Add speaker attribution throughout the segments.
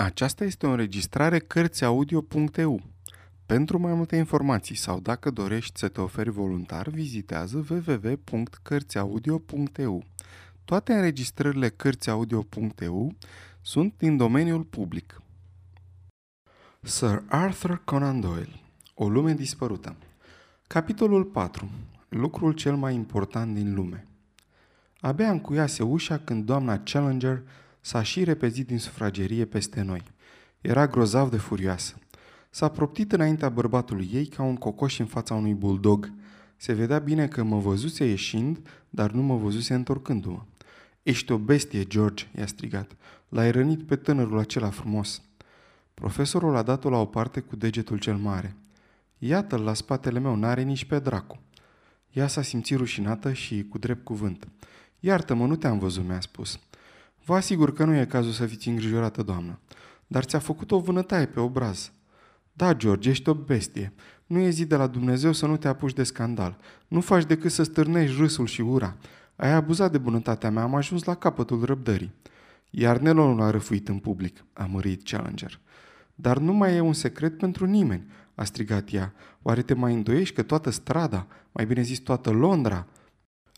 Speaker 1: Aceasta este o înregistrare Cărțiaudio.eu. Pentru mai multe informații sau dacă dorești să te oferi voluntar, vizitează www.cărțiaudio.eu. Toate înregistrările Cărțiaudio.eu sunt din domeniul public. Sir Arthur Conan Doyle O lume dispărută Capitolul 4 Lucrul cel mai important din lume Abia încuiase ușa când doamna Challenger s-a și repezit din sufragerie peste noi. Era grozav de furioasă. S-a proptit înaintea bărbatului ei ca un cocoș în fața unui buldog. Se vedea bine că mă văzuse ieșind, dar nu mă văzuse întorcându-mă. Ești o bestie, George, i-a strigat. L-ai rănit pe tânărul acela frumos. Profesorul a dat-o la o parte cu degetul cel mare. Iată-l la spatele meu, n-are nici pe dracu. Ea s-a simțit rușinată și cu drept cuvânt. Iartă-mă, nu te-am văzut, mi-a spus. Vă asigur că nu e cazul să fiți îngrijorată, doamnă. Dar ți-a făcut o vânătaie pe obraz. Da, George, ești o bestie. Nu e zi de la Dumnezeu să nu te apuci de scandal. Nu faci decât să stârnești râsul și ura. Ai abuzat de bunătatea mea, am ajuns la capătul răbdării. Iar Nelonul a răfuit în public, a mărit Challenger. Dar nu mai e un secret pentru nimeni, a strigat ea. Oare te mai îndoiești că toată strada, mai bine zis toată Londra?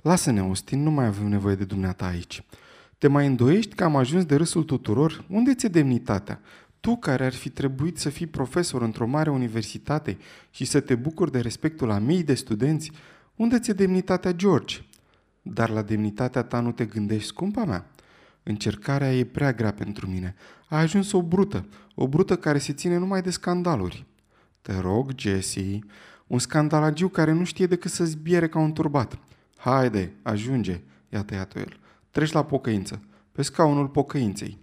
Speaker 1: Lasă-ne, Austin, nu mai avem nevoie de dumneata aici. Te mai îndoiești că am ajuns de râsul tuturor? Unde ți-e demnitatea? Tu care ar fi trebuit să fii profesor într-o mare universitate și să te bucuri de respectul la mii de studenți, unde ți-e demnitatea, George? Dar la demnitatea ta nu te gândești, scumpa mea? Încercarea e prea grea pentru mine. A ajuns o brută, o brută care se ține numai de scandaluri. Te rog, Jesse, un scandalagiu care nu știe decât să zbiere ca un turbat. Haide, ajunge, i-a tăiat el. Treci la pocăință, pe scaunul pocăinței.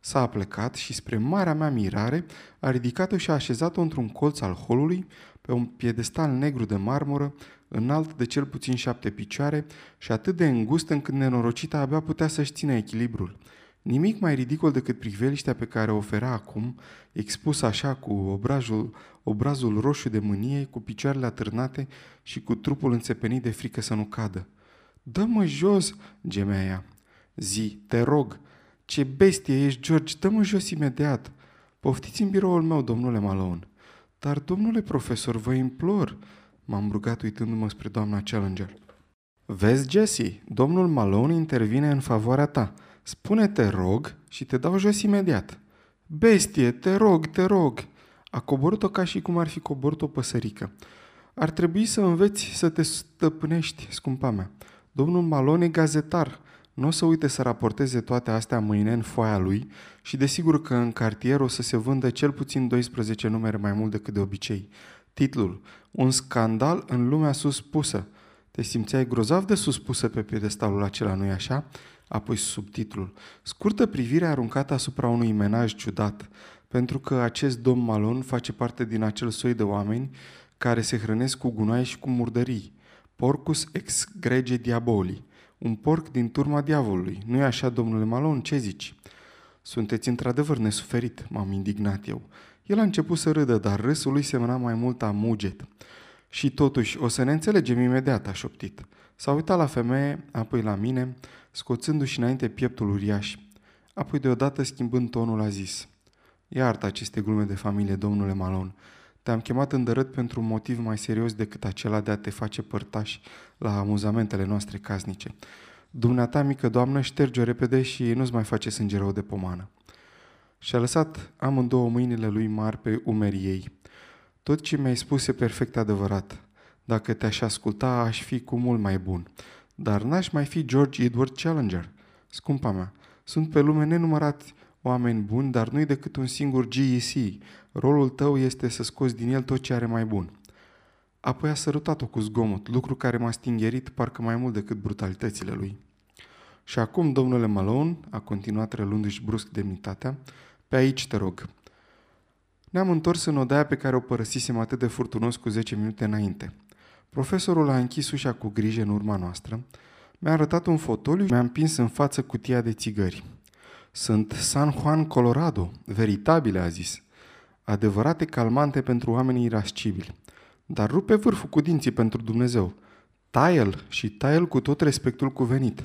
Speaker 1: S-a plecat și, spre marea mea mirare, a ridicat-o și a așezat-o într-un colț al holului, pe un piedestal negru de marmură, înalt de cel puțin șapte picioare și atât de îngust încât nenorocita abia putea să-și țină echilibrul. Nimic mai ridicol decât priveliștea pe care o oferea acum, expus așa cu obrazul, obrazul roșu de mânie, cu picioarele atârnate și cu trupul înțepenit de frică să nu cadă. Dă-mă jos!" gemea ea. Zi, te rog, ce bestie ești, George, dă-mă jos imediat. Poftiți în biroul meu, domnule Malone. Dar, domnule profesor, vă implor, m-am rugat uitându-mă spre doamna Challenger. Vezi, Jesse, domnul Malone intervine în favoarea ta. Spune-te rog și te dau jos imediat. Bestie, te rog, te rog. A coborât-o ca și cum ar fi coborât o păsărică. Ar trebui să înveți să te stăpânești, scumpa mea. Domnul Malone e gazetar nu o să uite să raporteze toate astea mâine în foaia lui și desigur că în cartier o să se vândă cel puțin 12 numere mai mult decât de obicei. Titlul Un scandal în lumea suspusă. Te simțeai grozav de suspusă pe piedestalul acela, nu-i așa? Apoi subtitlul. Scurtă privire aruncată asupra unui menaj ciudat, pentru că acest domn Malon face parte din acel soi de oameni care se hrănesc cu gunoaie și cu murdării. Porcus ex grege diaboli un porc din turma diavolului. nu e așa, domnule Malon? Ce zici? Sunteți într-adevăr nesuferit, m-am indignat eu. El a început să râdă, dar râsul lui semăna mai mult a muget. Și totuși, o să ne înțelegem imediat, a șoptit. S-a uitat la femeie, apoi la mine, scoțându-și înainte pieptul uriaș. Apoi deodată schimbând tonul a zis. Iartă aceste glume de familie, domnule Malon. Te-am chemat îndărât pentru un motiv mai serios decât acela de a te face părtaș la amuzamentele noastre casnice. Dumneata, mică doamnă, șterge-o repede și nu-ți mai face sânge rău de pomană. Și-a lăsat amândouă mâinile lui mari pe umerii ei. Tot ce mi-ai spus e perfect adevărat. Dacă te-aș asculta, aș fi cu mult mai bun. Dar n-aș mai fi George Edward Challenger. Scumpa mea, sunt pe lume nenumărați oameni buni, dar nu-i decât un singur GEC. Rolul tău este să scoți din el tot ce are mai bun. Apoi a sărutat-o cu zgomot, lucru care m-a stingerit parcă mai mult decât brutalitățile lui. Și acum, domnule Malone, a continuat relându-și brusc demnitatea, pe aici te rog. Ne-am întors în odaia pe care o părăsisem atât de furtunos cu 10 minute înainte. Profesorul a închis ușa cu grijă în urma noastră, mi-a arătat un fotoliu și mi-a împins în față cutia de țigări. Sunt San Juan Colorado, veritabile, a zis. Adevărate calmante pentru oamenii irascibili. Dar rupe vârful cu dinții pentru Dumnezeu. Tai-l și tai-l cu tot respectul cuvenit.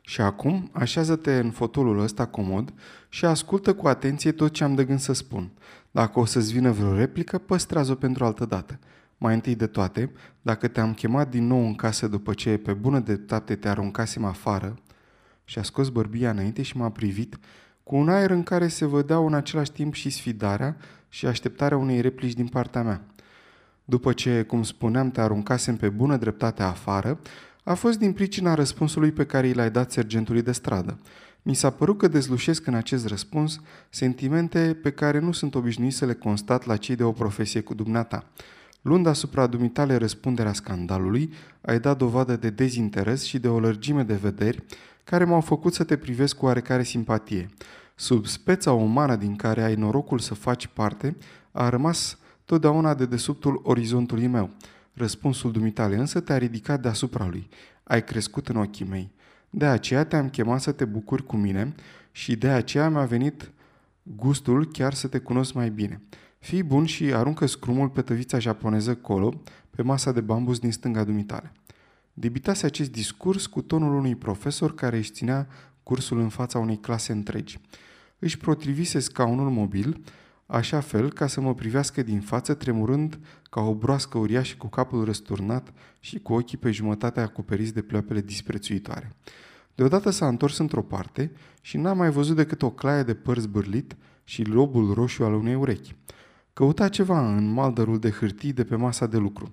Speaker 1: Și acum, așează-te în fotolul ăsta comod și ascultă cu atenție tot ce am de gând să spun. Dacă o să-ți vină vreo replică, păstrează-o pentru altă dată. Mai întâi de toate, dacă te-am chemat din nou în casă după ce pe bună dreptate te aruncasem afară, și a scos bărbia înainte și m-a privit cu un aer în care se vădeau în același timp și sfidarea și așteptarea unei replici din partea mea. După ce, cum spuneam, te aruncasem pe bună dreptate afară, a fost din pricina răspunsului pe care i l-ai dat sergentului de stradă. Mi s-a părut că dezlușesc în acest răspuns sentimente pe care nu sunt obișnuit să le constat la cei de o profesie cu dumneata. Luând asupra dumitale răspunderea scandalului, ai dat dovadă de dezinteres și de o lărgime de vederi care m-au făcut să te privesc cu oarecare simpatie. Sub speța umană din care ai norocul să faci parte, a rămas totdeauna de desubtul orizontului meu. Răspunsul dumitale însă te-a ridicat deasupra lui. Ai crescut în ochii mei. De aceea te-am chemat să te bucuri cu mine și de aceea mi-a venit gustul chiar să te cunosc mai bine. Fii bun și aruncă scrumul pe tăvița japoneză colo, pe masa de bambus din stânga dumitale. Debitase acest discurs cu tonul unui profesor care își ținea cursul în fața unei clase întregi. Își potrivise scaunul mobil, așa fel ca să mă privească din față, tremurând ca o broască uriașă cu capul răsturnat și cu ochii pe jumătate acoperiți de pleoapele disprețuitoare. Deodată s-a întors într-o parte și n-a mai văzut decât o claie de păr zbârlit și lobul roșu al unei urechi. Căuta ceva în maldărul de hârtii de pe masa de lucru.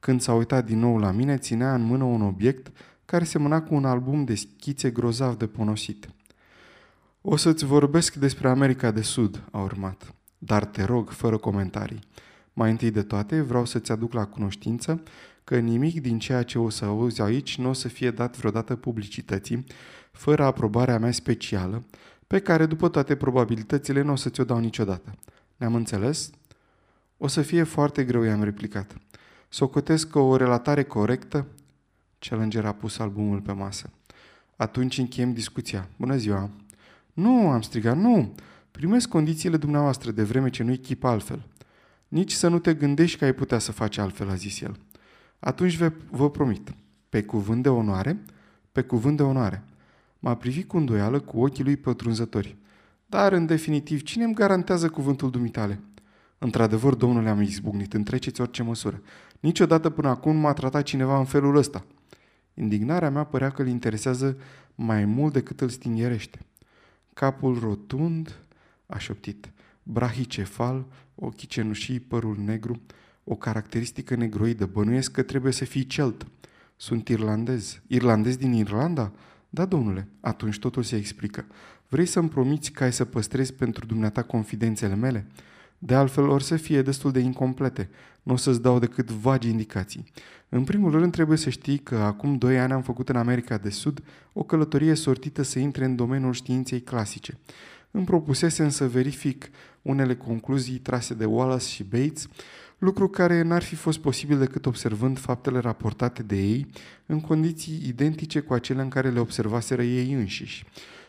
Speaker 1: Când s-a uitat din nou la mine, ținea în mână un obiect care semăna cu un album de schițe grozav de ponosit. O să-ți vorbesc despre America de Sud, a urmat, dar te rog, fără comentarii. Mai întâi de toate, vreau să-ți aduc la cunoștință că nimic din ceea ce o să auzi aici nu o să fie dat vreodată publicității, fără aprobarea mea specială, pe care, după toate probabilitățile, nu o să ți-o dau niciodată. Ne-am înțeles? O să fie foarte greu, i-am replicat. Socotesc că o relatare corectă? Challenger a pus albumul pe masă. Atunci încheiem discuția. Bună ziua! Nu, am strigat, nu! Primesc condițiile dumneavoastră de vreme ce nu-i chip altfel. Nici să nu te gândești că ai putea să faci altfel, a zis el. Atunci vă, vă promit. Pe cuvânt de onoare? Pe cuvânt de onoare. M-a privit cu îndoială cu ochii lui pătrunzători. Dar, în definitiv, cine îmi garantează cuvântul dumitale? Într-adevăr, domnule, am izbucnit, întreceți orice măsură. Niciodată până acum m-a tratat cineva în felul ăsta. Indignarea mea părea că îl interesează mai mult decât îl stingerește. Capul rotund, a șoptit, brahicefal, ochii cenușii, părul negru, o caracteristică negroidă. Bănuiesc că trebuie să fii celt. Sunt irlandez. Irlandez din Irlanda? Da, domnule. Atunci totul se explică. Vrei să-mi promiți că ai să păstrezi pentru dumneata confidențele mele? De altfel, or să fie destul de incomplete. Nu o să-ți dau decât vagi indicații. În primul rând, trebuie să știi că acum doi ani am făcut în America de Sud o călătorie sortită să intre în domeniul științei clasice. Îmi propusesem să verific unele concluzii trase de Wallace și Bates, lucru care n-ar fi fost posibil decât observând faptele raportate de ei în condiții identice cu acele în care le observaseră ei înșiși.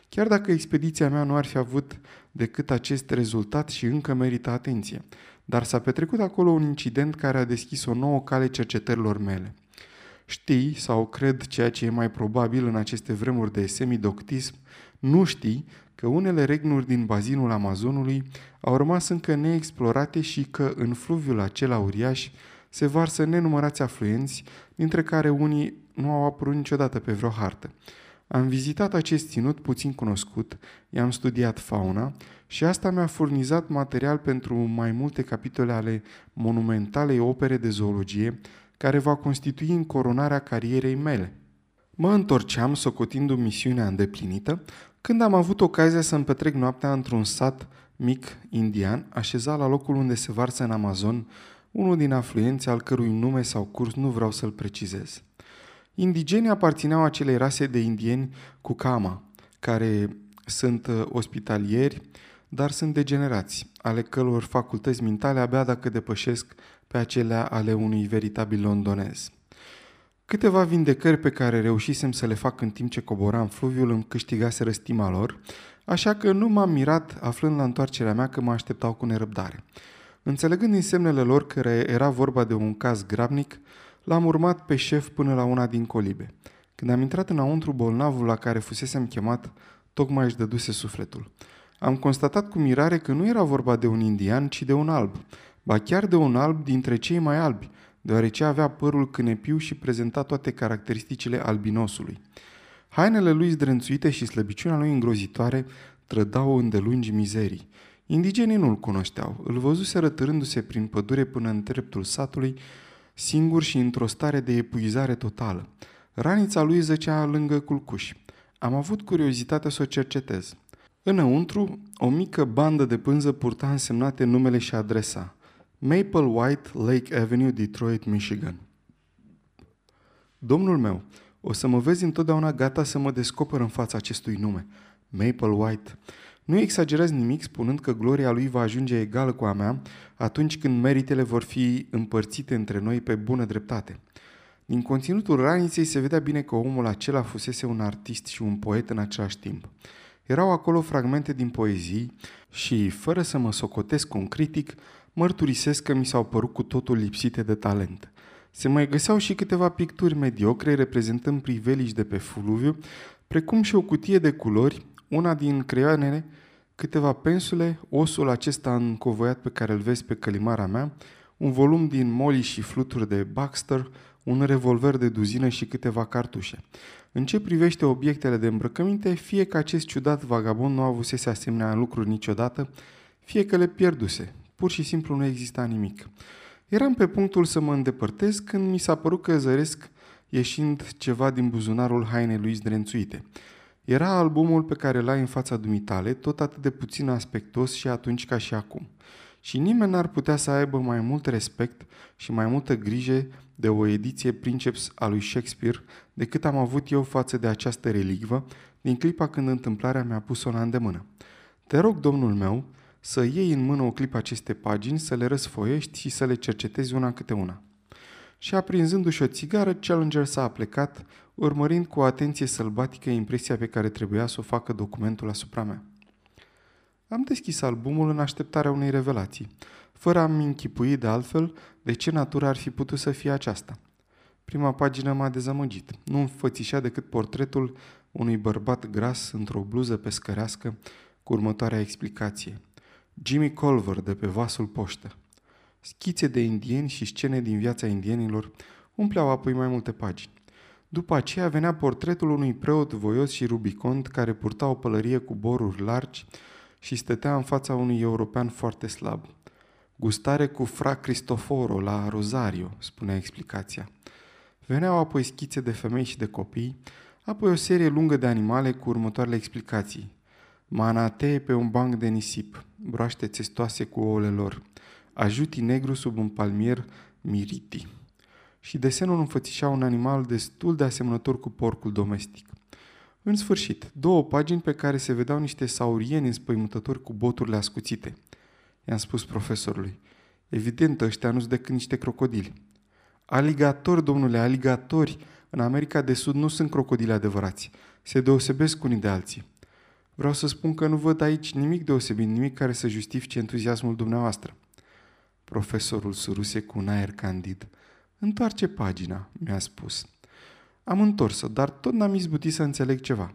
Speaker 1: Chiar dacă expediția mea nu ar fi avut decât acest rezultat și încă merită atenție. Dar s-a petrecut acolo un incident care a deschis o nouă cale cercetărilor mele. Știi, sau cred ceea ce e mai probabil în aceste vremuri de semidoctism, nu știi că unele regnuri din bazinul Amazonului au rămas încă neexplorate și că în fluviul acela uriaș se varsă nenumărați afluenți, dintre care unii nu au apărut niciodată pe vreo hartă. Am vizitat acest ținut puțin cunoscut, i-am studiat fauna și asta mi-a furnizat material pentru mai multe capitole ale monumentalei opere de zoologie, care va constitui în coronarea carierei mele. Mă întorceam, socotindu misiunea îndeplinită, când am avut ocazia să-mi petrec noaptea într-un sat mic indian, așezat la locul unde se varsă în Amazon, unul din afluenții al cărui nume sau curs nu vreau să-l precizez. Indigenii aparțineau acelei rase de indieni cu cama, care sunt uh, ospitalieri, dar sunt degenerați, ale căror facultăți mentale abia dacă depășesc pe acelea ale unui veritabil londonez. Câteva vindecări pe care reușisem să le fac în timp ce coboram fluviul îmi câștigaseră stima lor, așa că nu m-am mirat aflând la întoarcerea mea că mă așteptau cu nerăbdare. Înțelegând din semnele lor că era vorba de un caz grabnic, L-am urmat pe șef până la una din colibe. Când am intrat înăuntru, bolnavul la care fusesem chemat tocmai își dăduse sufletul. Am constatat cu mirare că nu era vorba de un indian, ci de un alb, ba chiar de un alb dintre cei mai albi, deoarece avea părul cânepiu și prezenta toate caracteristicile albinosului. Hainele lui zdrânțuite și slăbiciunea lui îngrozitoare trădau îndelungi mizerii. Indigenii nu-l cunoșteau, îl văzuse rătârându-se prin pădure până în treptul satului, singur și într-o stare de epuizare totală. Ranița lui zăcea lângă culcuș. Am avut curiozitatea să o cercetez. Înăuntru, o mică bandă de pânză purta însemnate numele și adresa. Maple White Lake Avenue, Detroit, Michigan. Domnul meu, o să mă vezi întotdeauna gata să mă descoper în fața acestui nume. Maple White. Nu exagerez nimic spunând că gloria lui va ajunge egală cu a mea atunci când meritele vor fi împărțite între noi pe bună dreptate. Din conținutul raniței se vedea bine că omul acela fusese un artist și un poet în același timp. Erau acolo fragmente din poezii și, fără să mă socotesc un critic, mărturisesc că mi s-au părut cu totul lipsite de talent. Se mai găseau și câteva picturi mediocre reprezentând priveliști de pe fluviu, precum și o cutie de culori, una din creioanele, câteva pensule, osul acesta încovoiat pe care îl vezi pe călimara mea, un volum din moli și fluturi de Baxter, un revolver de duzină și câteva cartușe. În ce privește obiectele de îmbrăcăminte, fie că acest ciudat vagabond nu avusese asemenea lucruri niciodată, fie că le pierduse. Pur și simplu nu exista nimic. Eram pe punctul să mă îndepărtez când mi s-a părut că zăresc ieșind ceva din buzunarul hainei lui zdrențuite. Era albumul pe care l-ai în fața dumitale, tot atât de puțin aspectos și atunci ca și acum. Și nimeni n-ar putea să aibă mai mult respect și mai multă grijă de o ediție princeps a lui Shakespeare decât am avut eu față de această relicvă din clipa când întâmplarea mi-a pus-o la îndemână. Te rog, domnul meu, să iei în mână o clipă aceste pagini, să le răsfoiești și să le cercetezi una câte una. Și aprinzându-și o țigară, Challenger s-a plecat, urmărind cu o atenție sălbatică impresia pe care trebuia să o facă documentul asupra mea. Am deschis albumul în așteptarea unei revelații, fără a-mi închipui de altfel de ce natură ar fi putut să fie aceasta. Prima pagină m-a dezamăgit. Nu înfățișa decât portretul unui bărbat gras într-o bluză pescărească cu următoarea explicație. Jimmy Culver de pe vasul poștă. Schițe de indieni și scene din viața indienilor umpleau apoi mai multe pagini. După aceea venea portretul unui preot voios și rubicont care purta o pălărie cu boruri largi și stătea în fața unui european foarte slab. Gustare cu fra Cristoforo la Rosario, spunea explicația. Veneau apoi schițe de femei și de copii, apoi o serie lungă de animale cu următoarele explicații. Manatee pe un banc de nisip, broaște țestoase cu ouăle lor, ajuti negru sub un palmier miriti. Și desenul înfățișa un animal destul de asemănător cu porcul domestic. În sfârșit, două pagini pe care se vedeau niște saurieni înspăimântători cu boturile ascuțite. I-am spus profesorului. Evident, ăștia nu-s decât niște crocodili. Aligatori, domnule, aligatori. În America de Sud nu sunt crocodili adevărați. Se deosebesc unii de alții. Vreau să spun că nu văd aici nimic deosebit, nimic care să justifice entuziasmul dumneavoastră. Profesorul suruse cu un aer candid. Întoarce pagina, mi-a spus. Am întors-o, dar tot n-am izbutit să înțeleg ceva.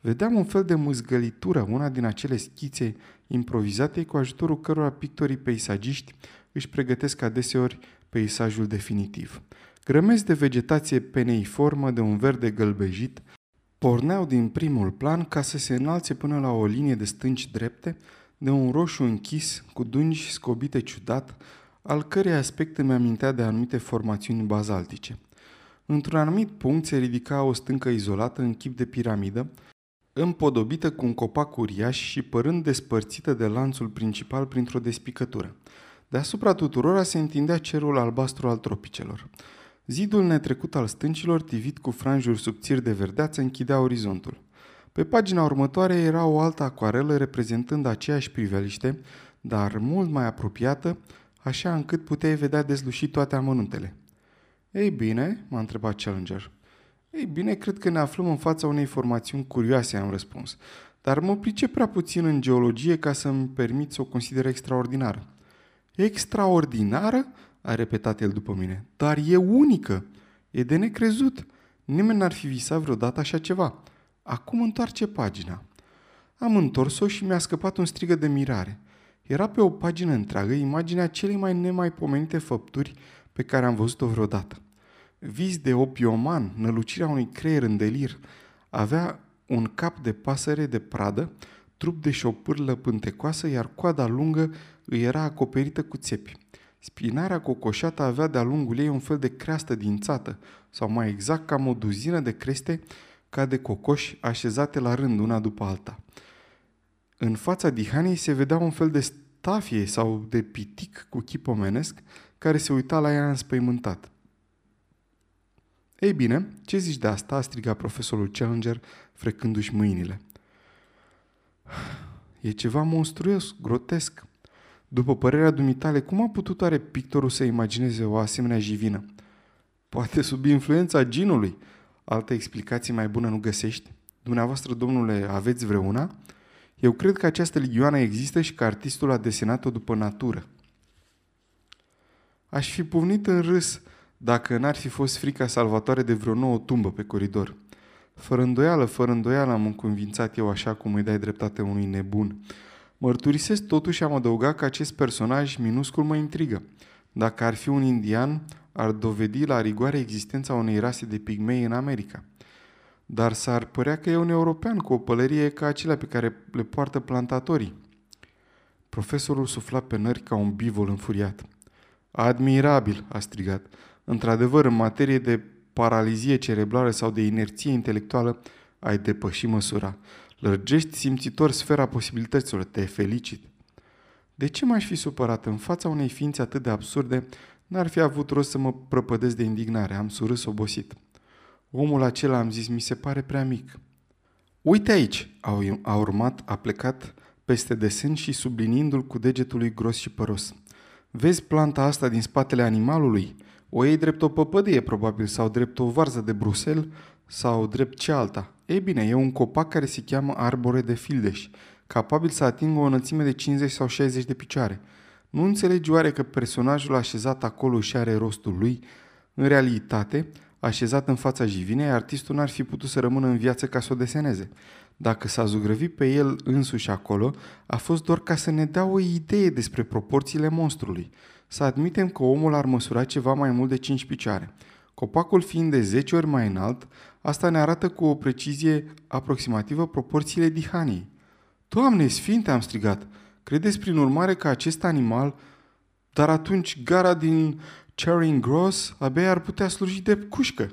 Speaker 1: Vedeam un fel de mâzgălitură, una din acele schițe improvizate cu ajutorul cărora pictorii peisagiști își pregătesc adeseori peisajul definitiv. Grămezi de vegetație peneiformă de un verde gălbejit porneau din primul plan ca să se înalțe până la o linie de stânci drepte, de un roșu închis, cu dungi scobite ciudat, al cărei aspect îmi amintea de anumite formațiuni bazaltice. Într-un anumit punct se ridica o stâncă izolată în chip de piramidă, împodobită cu un copac uriaș și părând despărțită de lanțul principal printr-o despicătură. Deasupra tuturora se întindea cerul albastru al tropicelor. Zidul netrecut al stâncilor, tivit cu franjuri subțiri de verdeață, închidea orizontul. Pe pagina următoare era o altă acoarelă reprezentând aceeași priveliște, dar mult mai apropiată, așa încât puteai vedea dezlușit toate amănuntele. Ei bine, m-a întrebat Challenger. Ei bine, cred că ne aflăm în fața unei formațiuni curioase, am răspuns, dar mă pricep prea puțin în geologie ca să-mi permit să o consider extraordinară. Extraordinară? a repetat el după mine. Dar e unică. E de necrezut. Nimeni n-ar fi visat vreodată așa ceva. Acum întoarce pagina. Am întors-o și mi-a scăpat un strigă de mirare. Era pe o pagină întreagă imaginea celei mai nemaipomenite făpturi pe care am văzut-o vreodată. Vis de opioman, nălucirea unui creier în delir, avea un cap de pasăre de pradă, trup de șopârlă pântecoasă, iar coada lungă îi era acoperită cu țepi. Spinarea cocoșată avea de-a lungul ei un fel de creastă dințată, sau mai exact cam o duzină de creste ca de cocoși așezate la rând una după alta. În fața dihanei se vedea un fel de stafie sau de pitic cu chip omenesc care se uita la ea înspăimântat. Ei bine, ce zici de asta?" a strigat profesorul Challenger, frecându-și mâinile. E ceva monstruos, grotesc. După părerea dumitale, cum a putut oare pictorul să imagineze o asemenea jivină? Poate sub influența ginului. Altă explicație mai bună nu găsești? Dumneavoastră, domnule, aveți vreuna? Eu cred că această ligioană există și că artistul a desenat-o după natură. Aș fi puvnit în râs dacă n-ar fi fost frica salvatoare de vreo nouă tumbă pe coridor. Fără îndoială, fără îndoială am înconvințat eu așa cum îi dai dreptate unui nebun. Mărturisesc totuși am adăugat că acest personaj minuscul mă intrigă. Dacă ar fi un indian, ar dovedi la rigoare existența unei rase de pigmei în America. Dar s-ar părea că e un european cu o pălărie ca acelea pe care le poartă plantatorii. Profesorul sufla pe nări ca un bivol înfuriat. Admirabil, a strigat. Într-adevăr, în materie de paralizie cerebrală sau de inerție intelectuală, ai depășit măsura. Lărgești simțitor sfera posibilităților. Te felicit. De ce m-aș fi supărat în fața unei ființe atât de absurde? N-ar fi avut rost să mă prăpădesc de indignare. Am surâs obosit. Omul acela, am zis, mi se pare prea mic. Uite aici, a urmat, a plecat peste desen și subliniindu-l cu degetul lui gros și păros. Vezi planta asta din spatele animalului? O iei drept o păpădie, probabil, sau drept o varză de Bruxelles, sau drept ce alta. Ei bine, e un copac care se cheamă arbore de fildeș, capabil să atingă o înălțime de 50 sau 60 de picioare. Nu înțelegi oare că personajul așezat acolo și are rostul lui? În realitate, așezat în fața jivinei, artistul n-ar fi putut să rămână în viață ca să o deseneze. Dacă s-a zugrăvit pe el însuși acolo, a fost doar ca să ne dea o idee despre proporțiile monstrului. Să admitem că omul ar măsura ceva mai mult de 5 picioare. Copacul fiind de 10 ori mai înalt, asta ne arată cu o precizie aproximativă proporțiile dihaniei. Doamne sfinte, am strigat! Credeți prin urmare că acest animal, dar atunci gara din Charing Cross abia ar putea sluji de cușcă?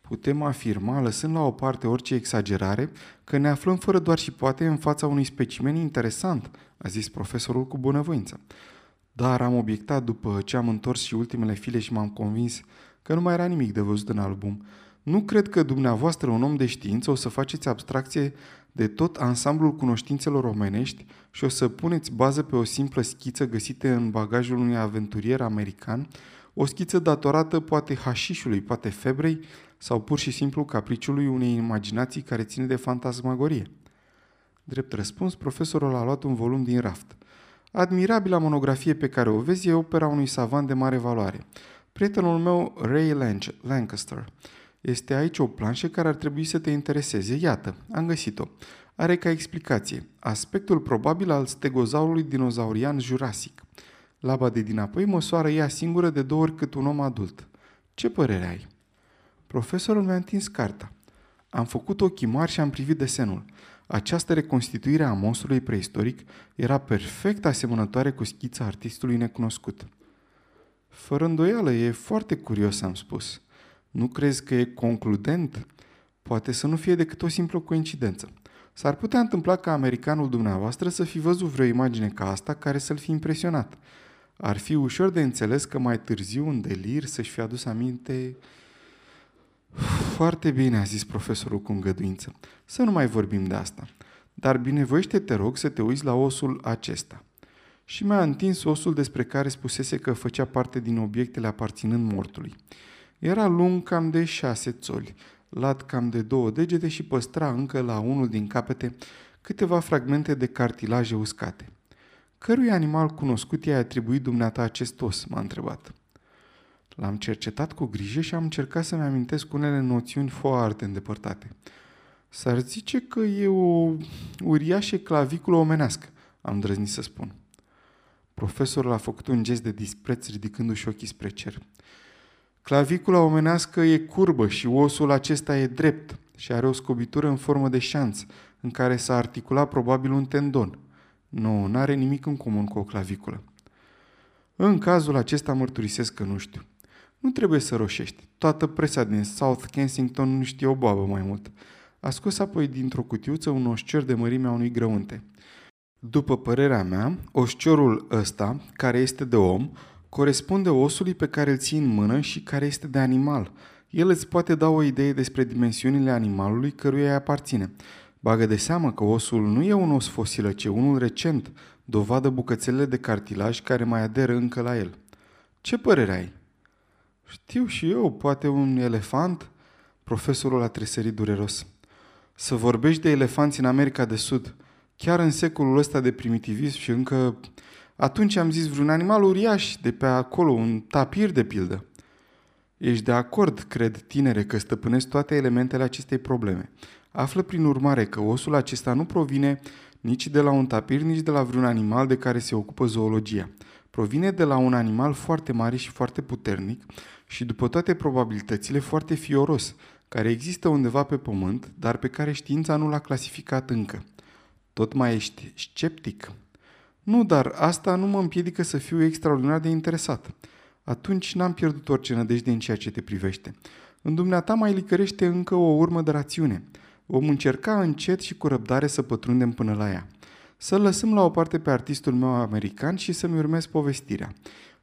Speaker 1: Putem afirma, lăsând la o parte orice exagerare, că ne aflăm fără doar și poate în fața unui specimen interesant, a zis profesorul cu bunăvoință. Dar am obiectat după ce am întors și ultimele file și m-am convins că nu mai era nimic de văzut în album. Nu cred că dumneavoastră, un om de știință, o să faceți abstracție de tot ansamblul cunoștințelor omenești și o să puneți bază pe o simplă schiță găsită în bagajul unui aventurier american, o schiță datorată poate hașișului, poate febrei sau pur și simplu capriciului unei imaginații care ține de fantasmagorie. Drept răspuns, profesorul a luat un volum din raft. Admirabila monografie pe care o vezi e opera unui savant de mare valoare. Prietenul meu, Ray Lancaster. Este aici o planșă care ar trebui să te intereseze. Iată, am găsit-o. Are ca explicație aspectul probabil al stegozaurului dinozaurian jurasic. Laba de dinapoi măsoară ea singură de două ori cât un om adult. Ce părere ai? Profesorul mi-a întins carta. Am făcut ochii mari și am privit desenul. Această reconstituire a monstrului preistoric era perfect asemănătoare cu schița artistului necunoscut. Fără îndoială, e foarte curios, am spus. Nu crezi că e concludent? Poate să nu fie decât o simplă coincidență. S-ar putea întâmpla ca americanul dumneavoastră să fi văzut vreo imagine ca asta care să-l fi impresionat. Ar fi ușor de înțeles că mai târziu, în delir, să-și fi adus aminte... Foarte bine, a zis profesorul cu îngăduință. Să nu mai vorbim de asta. Dar binevoiește te rog să te uiți la osul acesta. Și mi-a întins osul despre care spusese că făcea parte din obiectele aparținând mortului. Era lung cam de șase țoli, lat cam de două degete și păstra încă la unul din capete câteva fragmente de cartilaje uscate. Cărui animal cunoscut i-a atribuit dumneata acest os, m-a întrebat. L-am cercetat cu grijă și am încercat să-mi amintesc unele noțiuni foarte îndepărtate. S-ar zice că e o uriașă claviculă omenească, am drăznit să spun. Profesorul a făcut un gest de dispreț ridicându-și ochii spre cer. Clavicula omenească e curbă și osul acesta e drept și are o scobitură în formă de șanț, în care s-a articulat probabil un tendon. Nu, n-are nimic în comun cu o claviculă. În cazul acesta mărturisesc că nu știu. Nu trebuie să roșești. Toată presa din South Kensington nu știe o boabă mai mult. A scos apoi dintr-o cutiuță un oșcior de mărimea unui grăunte. După părerea mea, oșciorul ăsta, care este de om, corespunde osului pe care îl ții în mână și care este de animal. El îți poate da o idee despre dimensiunile animalului căruia îi aparține. Bagă de seamă că osul nu e un os fosilă, ci unul recent, dovadă bucățele de cartilaj care mai aderă încă la el. Ce părere ai? Știu și eu, poate un elefant? Profesorul a tresărit dureros. Să vorbești de elefanți în America de Sud, chiar în secolul ăsta de primitivism și încă... Atunci am zis vreun animal uriaș de pe acolo, un tapir de pildă. Ești de acord, cred, tinere, că stăpânesc toate elementele acestei probleme. Află prin urmare că osul acesta nu provine nici de la un tapir, nici de la vreun animal de care se ocupă zoologia. Provine de la un animal foarte mare și foarte puternic și după toate probabilitățile foarte fioros, care există undeva pe pământ, dar pe care știința nu l-a clasificat încă. Tot mai ești sceptic? Nu, dar asta nu mă împiedică să fiu extraordinar de interesat. Atunci n-am pierdut orice nădejde în ceea ce te privește. În dumneata mai licărește încă o urmă de rațiune – Vom încerca încet și cu răbdare să pătrundem până la ea. Să lăsăm la o parte pe artistul meu american și să-mi urmez povestirea.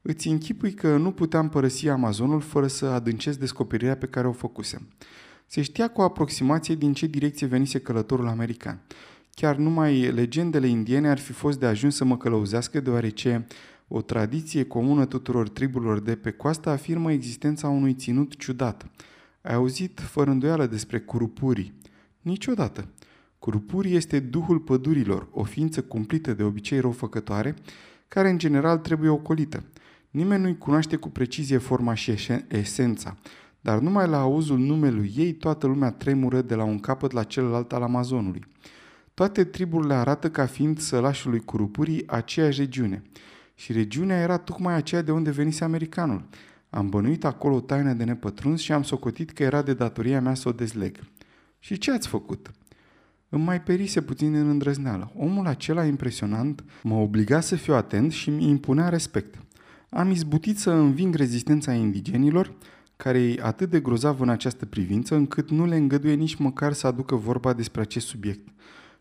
Speaker 1: Îți închipui că nu puteam părăsi Amazonul fără să adâncesc descoperirea pe care o făcusem. Se știa cu aproximație din ce direcție venise călătorul american. Chiar numai legendele indiene ar fi fost de ajuns să mă călăuzească, deoarece o tradiție comună tuturor triburilor de pe coastă afirmă existența unui ținut ciudat. Ai auzit fără îndoială despre curupurii. Niciodată. Curupuri este duhul pădurilor, o ființă cumplită de obicei răufăcătoare, care în general trebuie ocolită. Nimeni nu-i cunoaște cu precizie forma și esența, dar numai la auzul numelui ei toată lumea tremură de la un capăt la celălalt al Amazonului. Toate triburile arată ca fiind sălașului Curupurii aceeași regiune. Și regiunea era tocmai aceea de unde venise americanul. Am bănuit acolo o taină de nepătruns și am socotit că era de datoria mea să o dezleg. Și ce ați făcut? Îmi mai perise puțin în îndrăzneală. Omul acela impresionant mă obliga să fiu atent și mi impunea respect. Am izbutit să înving rezistența indigenilor, care e atât de grozavă în această privință, încât nu le îngăduie nici măcar să aducă vorba despre acest subiect.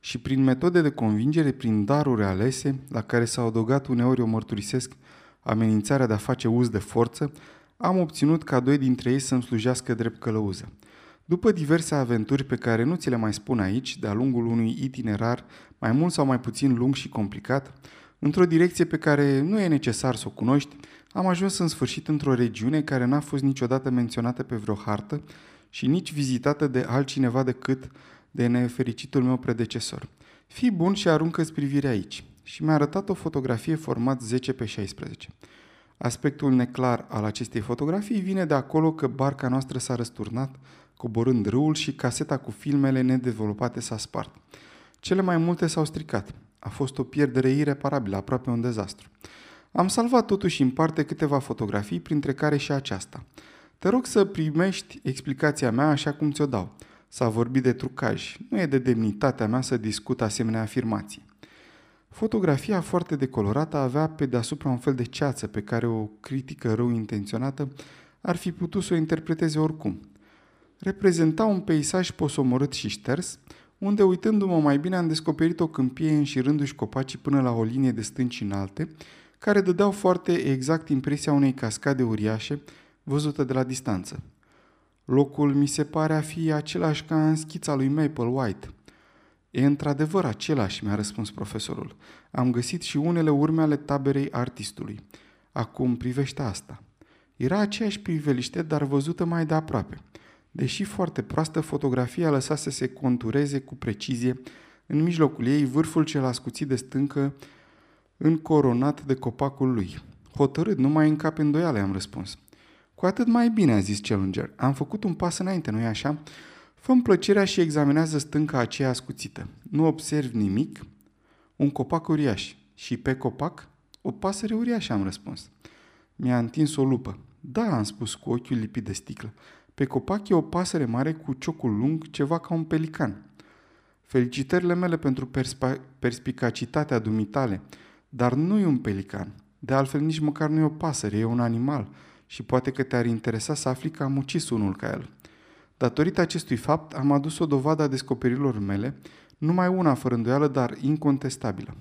Speaker 1: Și prin metode de convingere, prin daruri alese, la care s-au adăugat uneori o mărturisesc amenințarea de a face uz de forță, am obținut ca doi dintre ei să-mi slujească drept călăuză. După diverse aventuri pe care nu ți le mai spun aici, de-a lungul unui itinerar mai mult sau mai puțin lung și complicat, într-o direcție pe care nu e necesar să o cunoști, am ajuns în sfârșit într-o regiune care n-a fost niciodată menționată pe vreo hartă și nici vizitată de altcineva decât de nefericitul meu predecesor. Fii bun și aruncă privirea aici. Și mi-a arătat o fotografie format 10 pe 16. Aspectul neclar al acestei fotografii vine de acolo că barca noastră s-a răsturnat coborând râul și caseta cu filmele nedezvolupate s-a spart. Cele mai multe s-au stricat. A fost o pierdere ireparabilă, aproape un dezastru. Am salvat totuși în parte câteva fotografii, printre care și aceasta. Te rog să primești explicația mea așa cum ți-o dau. S-a vorbit de trucaj. Nu e de demnitatea mea să discut asemenea afirmații. Fotografia foarte decolorată avea pe deasupra un fel de ceață pe care o critică rău intenționată ar fi putut să o interpreteze oricum reprezenta un peisaj posomorât și șters, unde uitându-mă mai bine am descoperit o câmpie înșirându-și copacii până la o linie de stânci înalte, care dădeau foarte exact impresia unei cascade uriașe văzută de la distanță. Locul mi se pare a fi același ca în schița lui Maple White. E într-adevăr același, mi-a răspuns profesorul. Am găsit și unele urme ale taberei artistului. Acum privește asta. Era aceeași priveliște, dar văzută mai de aproape – Deși foarte proastă, fotografia lăsa să se contureze cu precizie în mijlocul ei vârful cel ascuțit de stâncă încoronat de copacul lui. Hotărât, nu mai încape îndoială, am răspuns. Cu atât mai bine, a zis Challenger. Am făcut un pas înainte, nu-i așa? fă plăcerea și examinează stânca aceea ascuțită. Nu observi nimic? Un copac uriaș. Și pe copac? O pasăre uriașă, am răspuns. Mi-a întins o lupă. Da, am spus cu ochiul lipit de sticlă. Pe copac e o pasăre mare cu ciocul lung, ceva ca un pelican. Felicitările mele pentru perspa- perspicacitatea dumitale, dar nu e un pelican. De altfel, nici măcar nu e o pasăre, e un animal și poate că te-ar interesa să afli că am ucis unul ca el. Datorită acestui fapt, am adus o dovadă a descoperirilor mele, numai una fără îndoială, dar incontestabilă.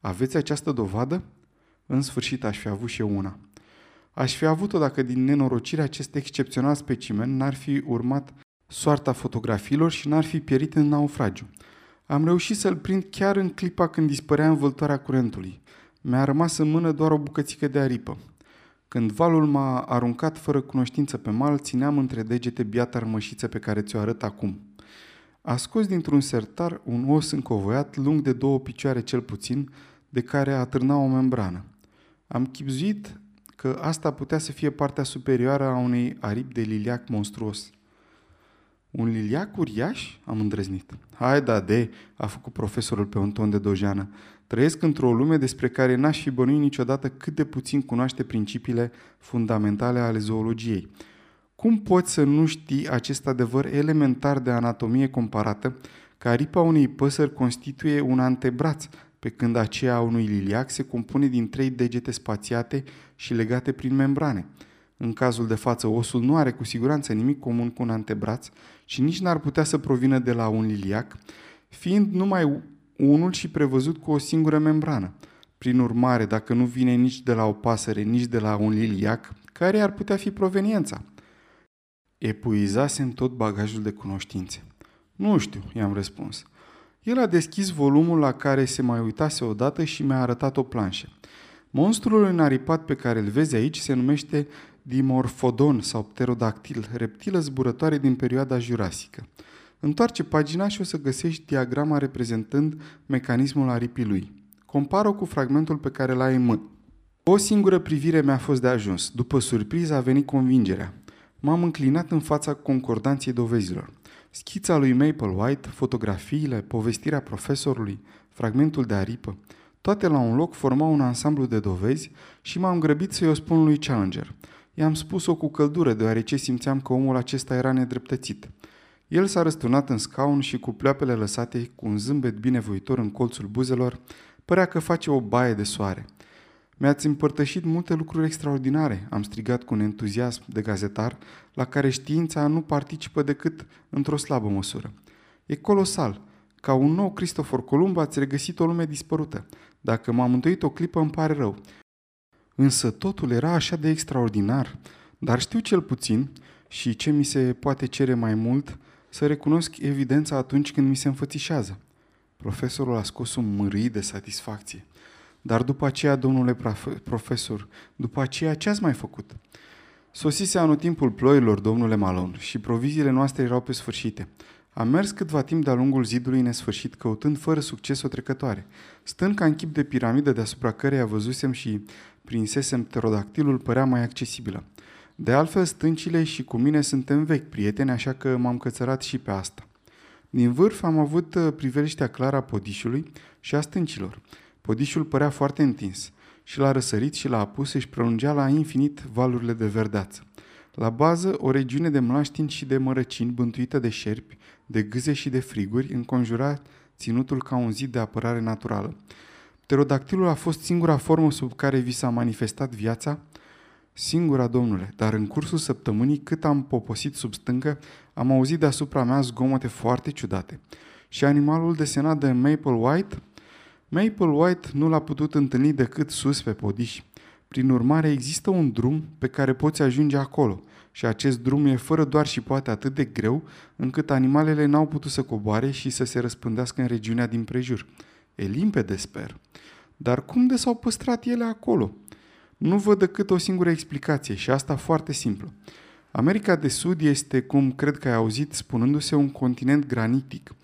Speaker 1: Aveți această dovadă? În sfârșit aș fi avut și eu una. Aș fi avut-o dacă din nenorocire acest excepțional specimen n-ar fi urmat soarta fotografiilor și n-ar fi pierit în naufragiu. Am reușit să-l prind chiar în clipa când dispărea învăltoarea curentului. Mi-a rămas în mână doar o bucățică de aripă. Când valul m-a aruncat fără cunoștință pe mal, țineam între degete biata rămășiță pe care ți-o arăt acum. A scos dintr-un sertar un os încovoiat, lung de două picioare cel puțin, de care atârna o membrană. Am chipzuit că asta putea să fie partea superioară a unei aripi de liliac monstruos. Un liliac uriaș? Am îndrăznit. Hai da, de, a făcut profesorul pe un ton de dojană. Trăiesc într-o lume despre care n-aș fi bănuit niciodată cât de puțin cunoaște principiile fundamentale ale zoologiei. Cum poți să nu știi acest adevăr elementar de anatomie comparată, că aripa unei păsări constituie un antebraț, pe când aceea a unui liliac se compune din trei degete spațiate și legate prin membrane. În cazul de față, osul nu are cu siguranță nimic comun cu un antebraț și nici n-ar putea să provină de la un liliac, fiind numai unul și prevăzut cu o singură membrană. Prin urmare, dacă nu vine nici de la o pasăre, nici de la un liliac, care ar putea fi proveniența? Epuizasem tot bagajul de cunoștințe. Nu știu, i-am răspuns. El a deschis volumul la care se mai uitase odată și mi-a arătat o planșă. Monstrul înaripat pe care îl vezi aici se numește Dimorphodon sau pterodactil, reptilă zburătoare din perioada jurasică. Întoarce pagina și o să găsești diagrama reprezentând mecanismul aripii lui. Compară cu fragmentul pe care l-ai în mână. O singură privire mi-a fost de ajuns. După surpriză a venit convingerea. M-am înclinat în fața concordanței dovezilor. Schița lui Maple White, fotografiile, povestirea profesorului, fragmentul de aripă, toate la un loc formau un ansamblu de dovezi și m-am grăbit să-i o spun lui Challenger. I-am spus-o cu căldură, deoarece simțeam că omul acesta era nedreptățit. El s-a răsturnat în scaun și cu pleoapele lăsate cu un zâmbet binevoitor în colțul buzelor, părea că face o baie de soare. Mi-ați împărtășit multe lucruri extraordinare, am strigat cu un entuziasm de gazetar, la care știința nu participă decât într-o slabă măsură. E colosal. Ca un nou Cristofor Columb ați regăsit o lume dispărută. Dacă m-am întoit o clipă, îmi pare rău. Însă totul era așa de extraordinar, dar știu cel puțin, și ce mi se poate cere mai mult, să recunosc evidența atunci când mi se înfățișează. Profesorul a scos un mârâi de satisfacție. Dar după aceea, domnule profesor, după aceea ce ați mai făcut? Sosise anotimpul ploilor, domnule Malon, și proviziile noastre erau pe sfârșite. Am mers câtva timp de-a lungul zidului nesfârșit, căutând fără succes o trecătoare. Stând ca în chip de piramidă deasupra căreia văzusem și prinsesem pterodactilul, părea mai accesibilă. De altfel, stâncile și cu mine suntem vechi prieteni, așa că m-am cățărat și pe asta. Din vârf am avut uh, priveliștea clară a podișului și a stâncilor. Podișul părea foarte întins și la răsărit și la apus își prelungea la infinit valurile de verdeață. La bază, o regiune de mlaștini și de mărăcini bântuită de șerpi, de gâze și de friguri, înconjura ținutul ca un zid de apărare naturală. Pterodactilul a fost singura formă sub care vi s-a manifestat viața, Singura, domnule, dar în cursul săptămânii, cât am poposit sub stâncă, am auzit deasupra mea zgomote foarte ciudate. Și animalul desenat de Maple White? Maple White nu l-a putut întâlni decât sus pe podiș. Prin urmare, există un drum pe care poți ajunge acolo și acest drum e fără doar și poate atât de greu încât animalele n-au putut să coboare și să se răspândească în regiunea din prejur. E limpede, sper. Dar cum de s-au păstrat ele acolo? Nu văd decât o singură explicație și asta foarte simplă. America de Sud este, cum cred că ai auzit, spunându-se un continent granitic.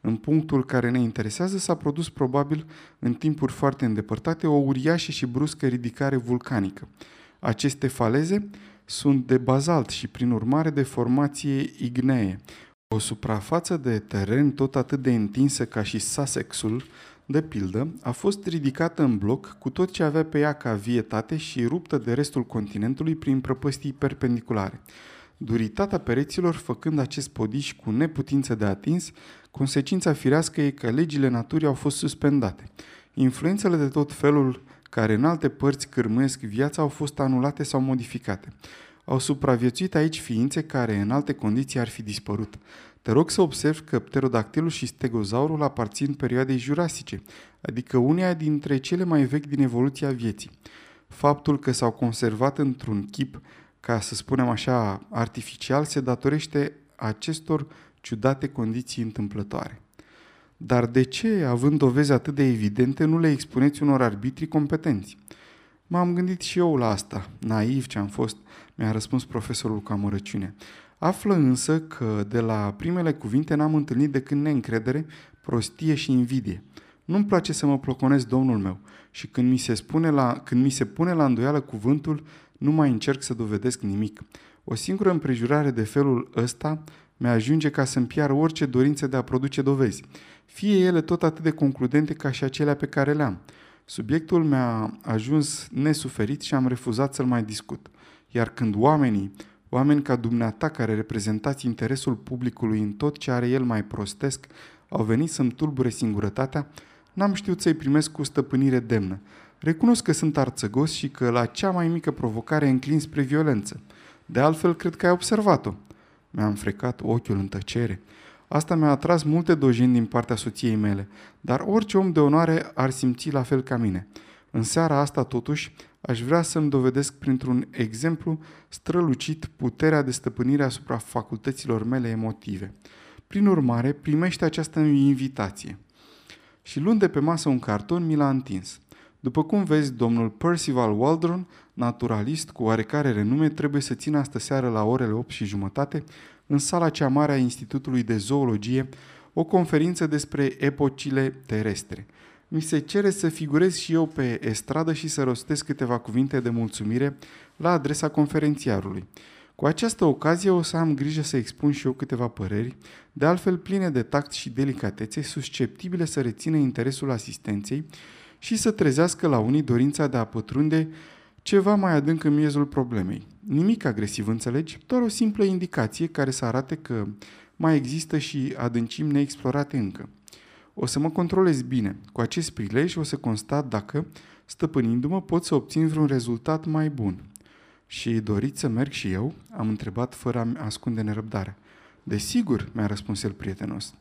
Speaker 1: În punctul care ne interesează s-a produs probabil în timpuri foarte îndepărtate o uriașă și bruscă ridicare vulcanică. Aceste faleze sunt de bazalt și prin urmare de formație ignee. O suprafață de teren tot atât de întinsă ca și Sussexul, de pildă, a fost ridicată în bloc cu tot ce avea pe ea ca vietate și ruptă de restul continentului prin prăpăstii perpendiculare. Duritatea pereților făcând acest podiș cu neputință de atins, consecința firească e că legile naturii au fost suspendate. Influențele de tot felul care în alte părți cârmuiesc viața au fost anulate sau modificate. Au supraviețuit aici ființe care în alte condiții ar fi dispărut. Te rog să observi că pterodactilul și stegozaurul aparțin perioadei jurasice, adică uneia dintre cele mai vechi din evoluția vieții. Faptul că s-au conservat într-un chip, ca să spunem așa, artificial, se datorește acestor ciudate condiții întâmplătoare. Dar de ce, având dovezi atât de evidente, nu le expuneți unor arbitri competenți? M-am gândit și eu la asta, naiv ce am fost, mi-a răspuns profesorul cu amărăciune. Află însă că de la primele cuvinte n-am întâlnit decât neîncredere, prostie și invidie. Nu-mi place să mă ploconesc domnul meu și când mi se, spune la, când mi se pune la îndoială cuvântul, nu mai încerc să dovedesc nimic. O singură împrejurare de felul ăsta mi-ajunge ca să-mi piară orice dorință de a produce dovezi, fie ele tot atât de concludente ca și acelea pe care le-am. Subiectul mi-a ajuns nesuferit și am refuzat să-l mai discut. Iar când oamenii, oameni ca dumneata care reprezentați interesul publicului în tot ce are el mai prostesc, au venit să-mi tulbure singurătatea, n-am știut să-i primesc cu stăpânire demnă. Recunosc că sunt arțăgos și că la cea mai mică provocare înclin spre violență. De altfel, cred că ai observat-o. Mi-am frecat ochiul în tăcere. Asta mi-a atras multe dojeni din partea soției mele, dar orice om de onoare ar simți la fel ca mine. În seara asta, totuși, aș vrea să-mi dovedesc printr-un exemplu strălucit puterea de stăpânire asupra facultăților mele emotive. Prin urmare, primește această invitație. Și luând de pe masă un carton, mi l-a întins. După cum vezi, domnul Percival Waldron, naturalist cu oarecare renume, trebuie să țină astă seară la orele 8 și jumătate în sala cea mare a Institutului de Zoologie o conferință despre epocile terestre. Mi se cere să figurez și eu pe estradă și să rostesc câteva cuvinte de mulțumire la adresa conferențiarului. Cu această ocazie o să am grijă să expun și eu câteva păreri, de altfel pline de tact și delicatețe, susceptibile să rețină interesul asistenței și să trezească la unii dorința de a pătrunde ceva mai adânc în miezul problemei. Nimic agresiv, înțelegi? Doar o simplă indicație care să arate că mai există și adâncimi neexplorate încă. O să mă controlez bine. Cu acest prilej o să constat dacă, stăpânindu-mă, pot să obțin vreun rezultat mai bun. Și doriți să merg și eu? Am întrebat fără a ascunde nerăbdarea. Desigur, mi-a răspuns el prietenos.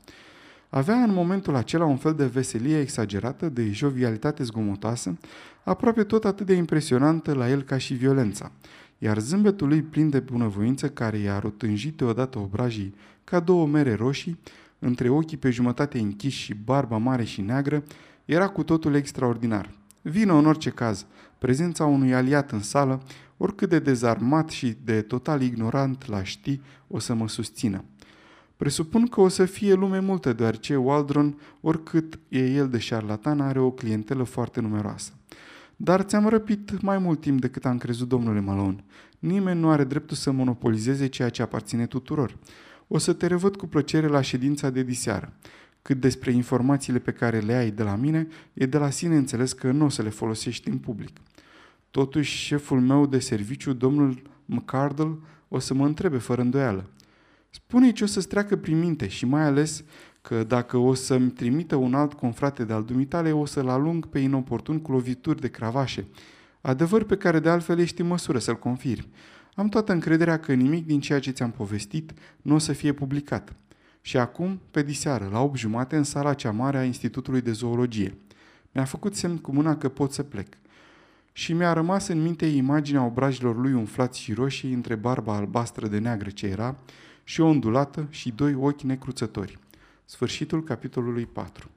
Speaker 1: Avea în momentul acela un fel de veselie exagerată, de jovialitate zgomotoasă, aproape tot atât de impresionantă la el ca și violența, iar zâmbetul lui plin de bunăvoință care i-a rotânjit deodată obrajii ca două mere roșii, între ochii pe jumătate închiși și barba mare și neagră, era cu totul extraordinar. Vină în orice caz, prezența unui aliat în sală, oricât de dezarmat și de total ignorant la ști, o să mă susțină. Presupun că o să fie lume multă, deoarece Waldron, oricât e el de șarlatan, are o clientelă foarte numeroasă. Dar ți-am răpit mai mult timp decât am crezut, domnule Malone. Nimeni nu are dreptul să monopolizeze ceea ce aparține tuturor. O să te revăd cu plăcere la ședința de diseară. Cât despre informațiile pe care le ai de la mine, e de la sine înțeles că nu o să le folosești în public. Totuși, șeful meu de serviciu, domnul McCardle, o să mă întrebe fără îndoială. Spune-i ce o să-ți treacă prin minte și mai ales că dacă o să-mi trimită un alt confrate de-al dumitale, o să-l alung pe inoportun cu lovituri de cravașe. Adevăr pe care de altfel ești în măsură să-l confirmi. Am toată încrederea că nimic din ceea ce ți-am povestit nu o să fie publicat. Și acum, pe diseară, la 8 jumate, în sala cea mare a Institutului de Zoologie. Mi-a făcut semn cu mâna că pot să plec. Și mi-a rămas în minte imaginea obrajilor lui umflați și roșii între barba albastră de neagră ce era și o ondulată și doi ochi necruțători. Sfârșitul capitolului 4